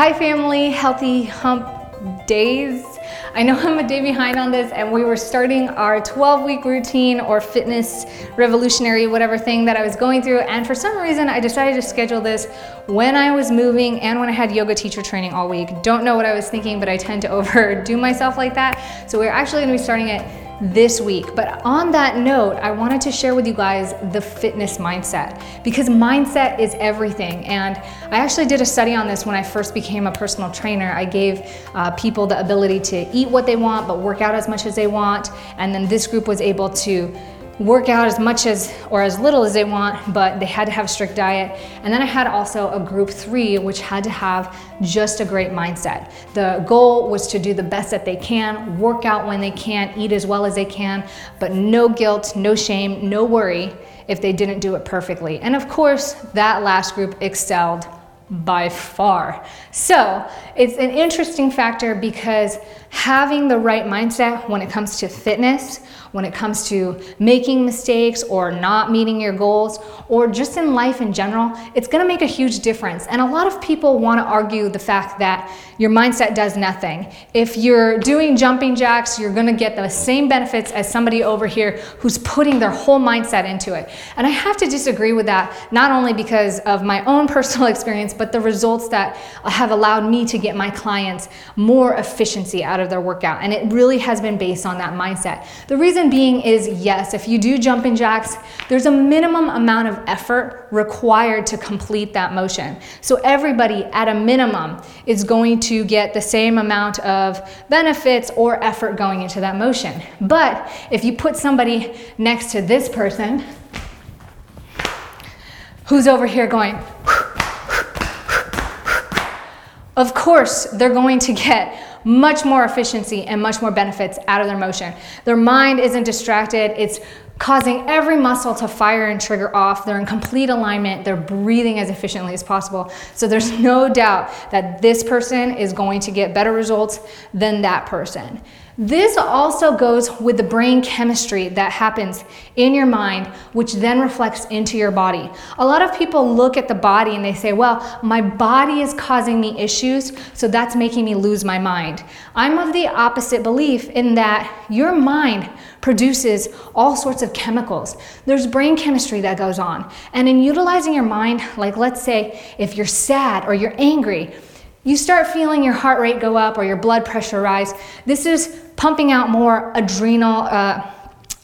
Hi, family, healthy hump days. I know I'm a day behind on this, and we were starting our 12 week routine or fitness revolutionary, whatever thing that I was going through. And for some reason, I decided to schedule this when I was moving and when I had yoga teacher training all week. Don't know what I was thinking, but I tend to overdo myself like that. So we're actually gonna be starting it this week. But on that note, I wanted to share with you guys the fitness mindset because mindset is everything. And I actually did a study on this when I first became a personal trainer. I gave uh, people the ability to eat what they want, but work out as much as they want. And then this group was able to work out as much as or as little as they want, but they had to have a strict diet. And then I had also a group three, which had to have just a great mindset. The goal was to do the best that they can, work out when they can, eat as well as they can, but no guilt, no shame, no worry if they didn't do it perfectly. And of course, that last group excelled by far. So it's an interesting factor because having the right mindset when it comes to fitness, when it comes to making mistakes or not meeting your goals, or just in life in general, it's gonna make a huge difference. And a lot of people wanna argue the fact that your mindset does nothing. If you're doing jumping jacks, you're gonna get the same benefits as somebody over here who's putting their whole mindset into it. And I have to disagree with that, not only because of my own personal experience, but the results that have allowed me to get my clients more efficiency out of their workout. And it really has been based on that mindset. The reason being is yes, if you do jumping jacks, there's a minimum amount of effort required to complete that motion. So everybody at a minimum is going to get the same amount of benefits or effort going into that motion. But if you put somebody next to this person who's over here going, of course, they're going to get much more efficiency and much more benefits out of their motion. Their mind isn't distracted, it's causing every muscle to fire and trigger off. They're in complete alignment, they're breathing as efficiently as possible. So there's no doubt that this person is going to get better results than that person. This also goes with the brain chemistry that happens in your mind, which then reflects into your body. A lot of people look at the body and they say, Well, my body is causing me issues, so that's making me lose my mind. I'm of the opposite belief in that your mind produces all sorts of chemicals. There's brain chemistry that goes on. And in utilizing your mind, like let's say if you're sad or you're angry, you start feeling your heart rate go up or your blood pressure rise. This is pumping out more adrenal. Uh,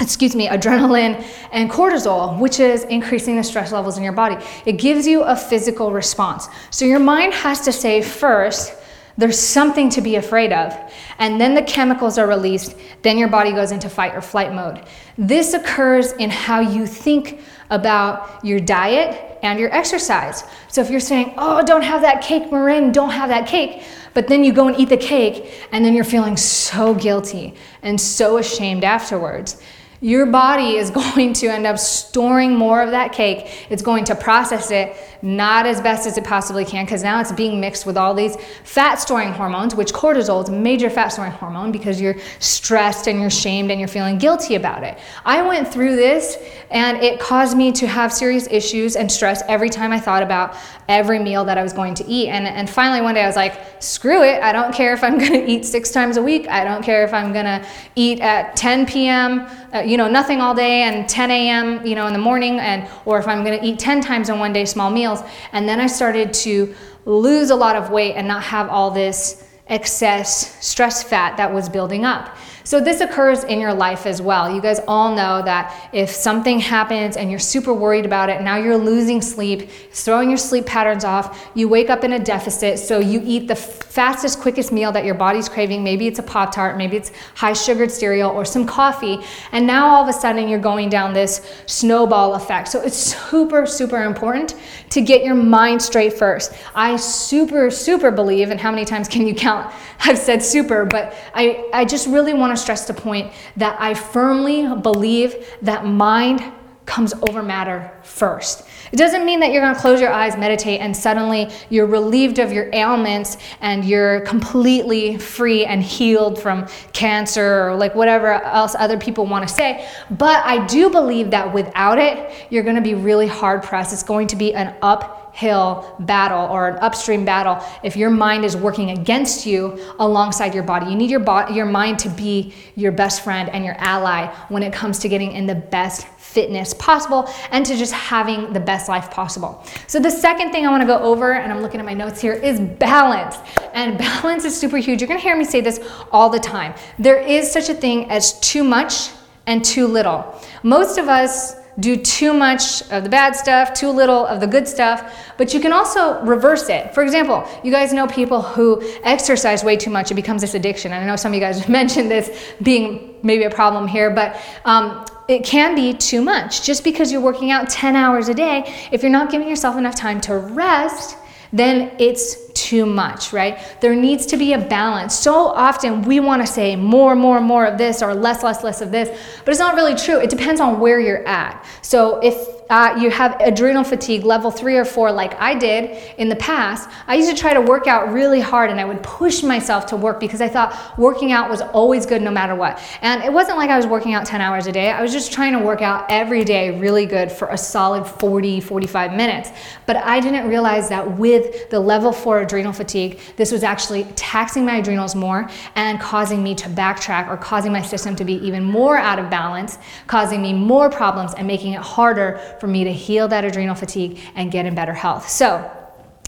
excuse me, adrenaline and cortisol, which is increasing the stress levels in your body. It gives you a physical response. So your mind has to say first, there's something to be afraid of. And then the chemicals are released. Then your body goes into fight or flight mode. This occurs in how you think about your diet and your exercise. So if you're saying, oh, don't have that cake, Marin, don't have that cake, but then you go and eat the cake and then you're feeling so guilty and so ashamed afterwards your body is going to end up storing more of that cake. It's going to process it not as best as it possibly can because now it's being mixed with all these fat storing hormones, which cortisol is a major fat storing hormone because you're stressed and you're shamed and you're feeling guilty about it. I went through this and it caused me to have serious issues and stress every time I thought about every meal that I was going to eat. And, and finally, one day I was like, screw it. I don't care if I'm going to eat six times a week. I don't care if I'm going to eat at 10 p.m. Uh, you know, nothing all day and 10 a.m., you know, in the morning, and or if I'm going to eat 10 times in one day, small meals. And then I started to lose a lot of weight and not have all this excess stress fat that was building up. So this occurs in your life as well. You guys all know that if something happens and you're super worried about it, now you're losing sleep, throwing your sleep patterns off, you wake up in a deficit, so you eat the fastest, quickest meal that your body's craving. Maybe it's a Pop Tart, maybe it's high sugared cereal or some coffee, and now all of a sudden you're going down this snowball effect. So it's super, super important to get your mind straight first. I super, super believe, and how many times can you count? I've said super, but I, I just really want to stress the point that I firmly believe that mind comes over matter first. It doesn't mean that you're going to close your eyes, meditate, and suddenly you're relieved of your ailments and you're completely free and healed from cancer or like whatever else other people want to say. But I do believe that without it, you're going to be really hard pressed. It's going to be an up hill battle or an upstream battle if your mind is working against you alongside your body. You need your bo- your mind to be your best friend and your ally when it comes to getting in the best fitness possible and to just having the best life possible. So the second thing I want to go over and I'm looking at my notes here is balance. And balance is super huge. You're going to hear me say this all the time. There is such a thing as too much and too little. Most of us do too much of the bad stuff, too little of the good stuff, but you can also reverse it. For example, you guys know people who exercise way too much, it becomes this addiction. And I know some of you guys mentioned this being maybe a problem here, but um, it can be too much. Just because you're working out 10 hours a day, if you're not giving yourself enough time to rest, then it's too much, right? There needs to be a balance. So often we want to say more, more, more of this or less, less, less of this, but it's not really true. It depends on where you're at. So if uh, you have adrenal fatigue level three or four, like I did in the past, I used to try to work out really hard and I would push myself to work because I thought working out was always good no matter what. And it wasn't like I was working out 10 hours a day. I was just trying to work out every day really good for a solid 40, 45 minutes. But I didn't realize that with the level four adrenal fatigue, this was actually taxing my adrenals more and causing me to backtrack or causing my system to be even more out of balance, causing me more problems and making it harder for me to heal that adrenal fatigue and get in better health. So,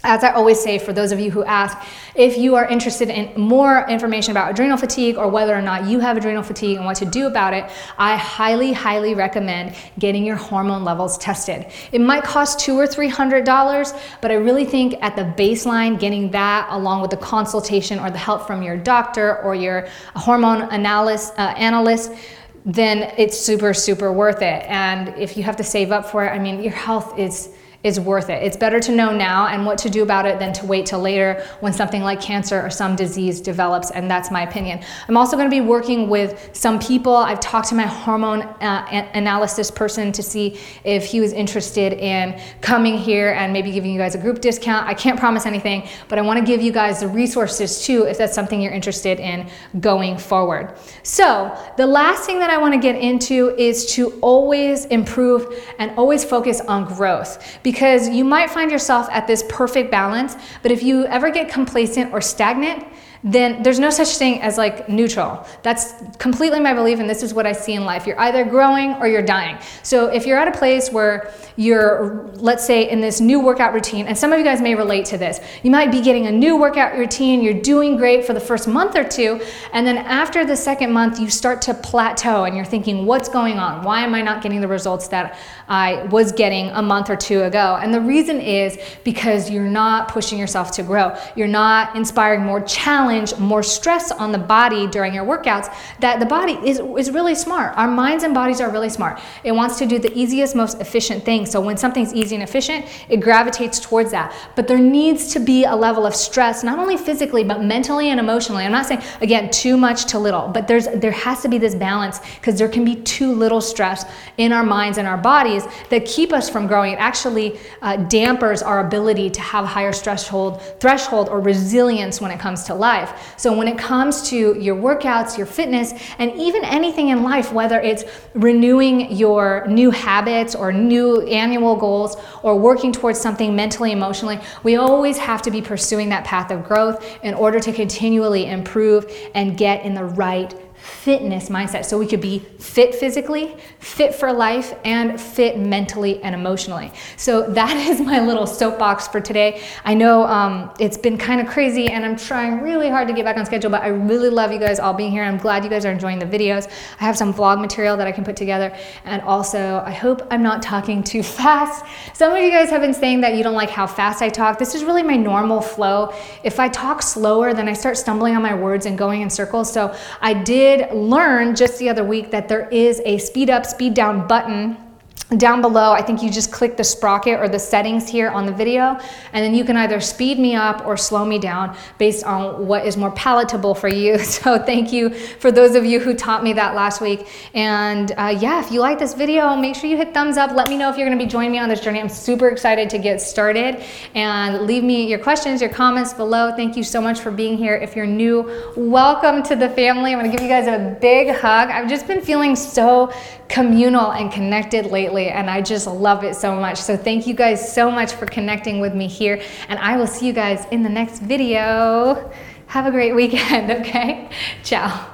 as I always say, for those of you who ask, if you are interested in more information about adrenal fatigue or whether or not you have adrenal fatigue and what to do about it, I highly, highly recommend getting your hormone levels tested. It might cost two or three hundred dollars, but I really think at the baseline, getting that along with the consultation or the help from your doctor or your hormone analyst, uh, analyst then it's super, super worth it. And if you have to save up for it, I mean, your health is is worth it. It's better to know now and what to do about it than to wait till later when something like cancer or some disease develops, and that's my opinion. I'm also going to be working with some people. I've talked to my hormone uh, analysis person to see if he was interested in coming here and maybe giving you guys a group discount. I can't promise anything, but I want to give you guys the resources too if that's something you're interested in going forward. So, the last thing that I want to get into is to always improve and always focus on growth because because you might find yourself at this perfect balance, but if you ever get complacent or stagnant, then there's no such thing as like neutral. That's completely my belief, and this is what I see in life. You're either growing or you're dying. So if you're at a place where you're, let's say, in this new workout routine, and some of you guys may relate to this, you might be getting a new workout routine, you're doing great for the first month or two, and then after the second month, you start to plateau and you're thinking, what's going on? Why am I not getting the results that I was getting a month or two ago? And the reason is because you're not pushing yourself to grow. You're not inspiring more challenge challenge more stress on the body during your workouts that the body is, is really smart. Our minds and bodies are really smart. It wants to do the easiest, most efficient thing. So when something's easy and efficient, it gravitates towards that. But there needs to be a level of stress, not only physically, but mentally and emotionally. I'm not saying, again, too much to little, but there's there has to be this balance because there can be too little stress in our minds and our bodies that keep us from growing. It actually uh, dampers our ability to have higher threshold, threshold or resilience when it comes to life life. So when it comes to your workouts, your fitness, and even anything in life, whether it's renewing your new habits or new annual goals or working towards something mentally, emotionally, we always have to be pursuing that path of growth in order to continually improve and get in the right fitness mindset. So we could be fit physically, fit for life, and fit mentally and emotionally. So that is my little soapbox for today. I know um, it's been kind of crazy and I'm trying really hard to get back on schedule, but I really love you guys all being here. I'm glad you guys are enjoying the videos. I have some vlog material that I can put together. And also, I hope I'm not talking too fast. Some of you guys have been saying that you don't like how fast I talk. This is really my normal flow. If I talk slower, then I start stumbling on my words and going in circles. So I did did learn just the other week that there is a speed up, speed down button down below, I think you just click the sprocket or the settings here on the video, and then you can either speed me up or slow me down based on what is more palatable for you. So thank you for those of you who taught me that last week. And uh, yeah, if you like this video, make sure you hit thumbs up. Let me know if you're gonna be joining me on this journey. I'm super excited to get started. And leave me your questions, your comments below. Thank you so much for being here. If you're new, welcome to the family. I'm gonna give you guys a big hug. I've just been feeling so communal and connected lately, and I just love it so much. So thank you guys so much for connecting with me here, and I will see you guys in the next video. Have a great weekend, okay? Ciao.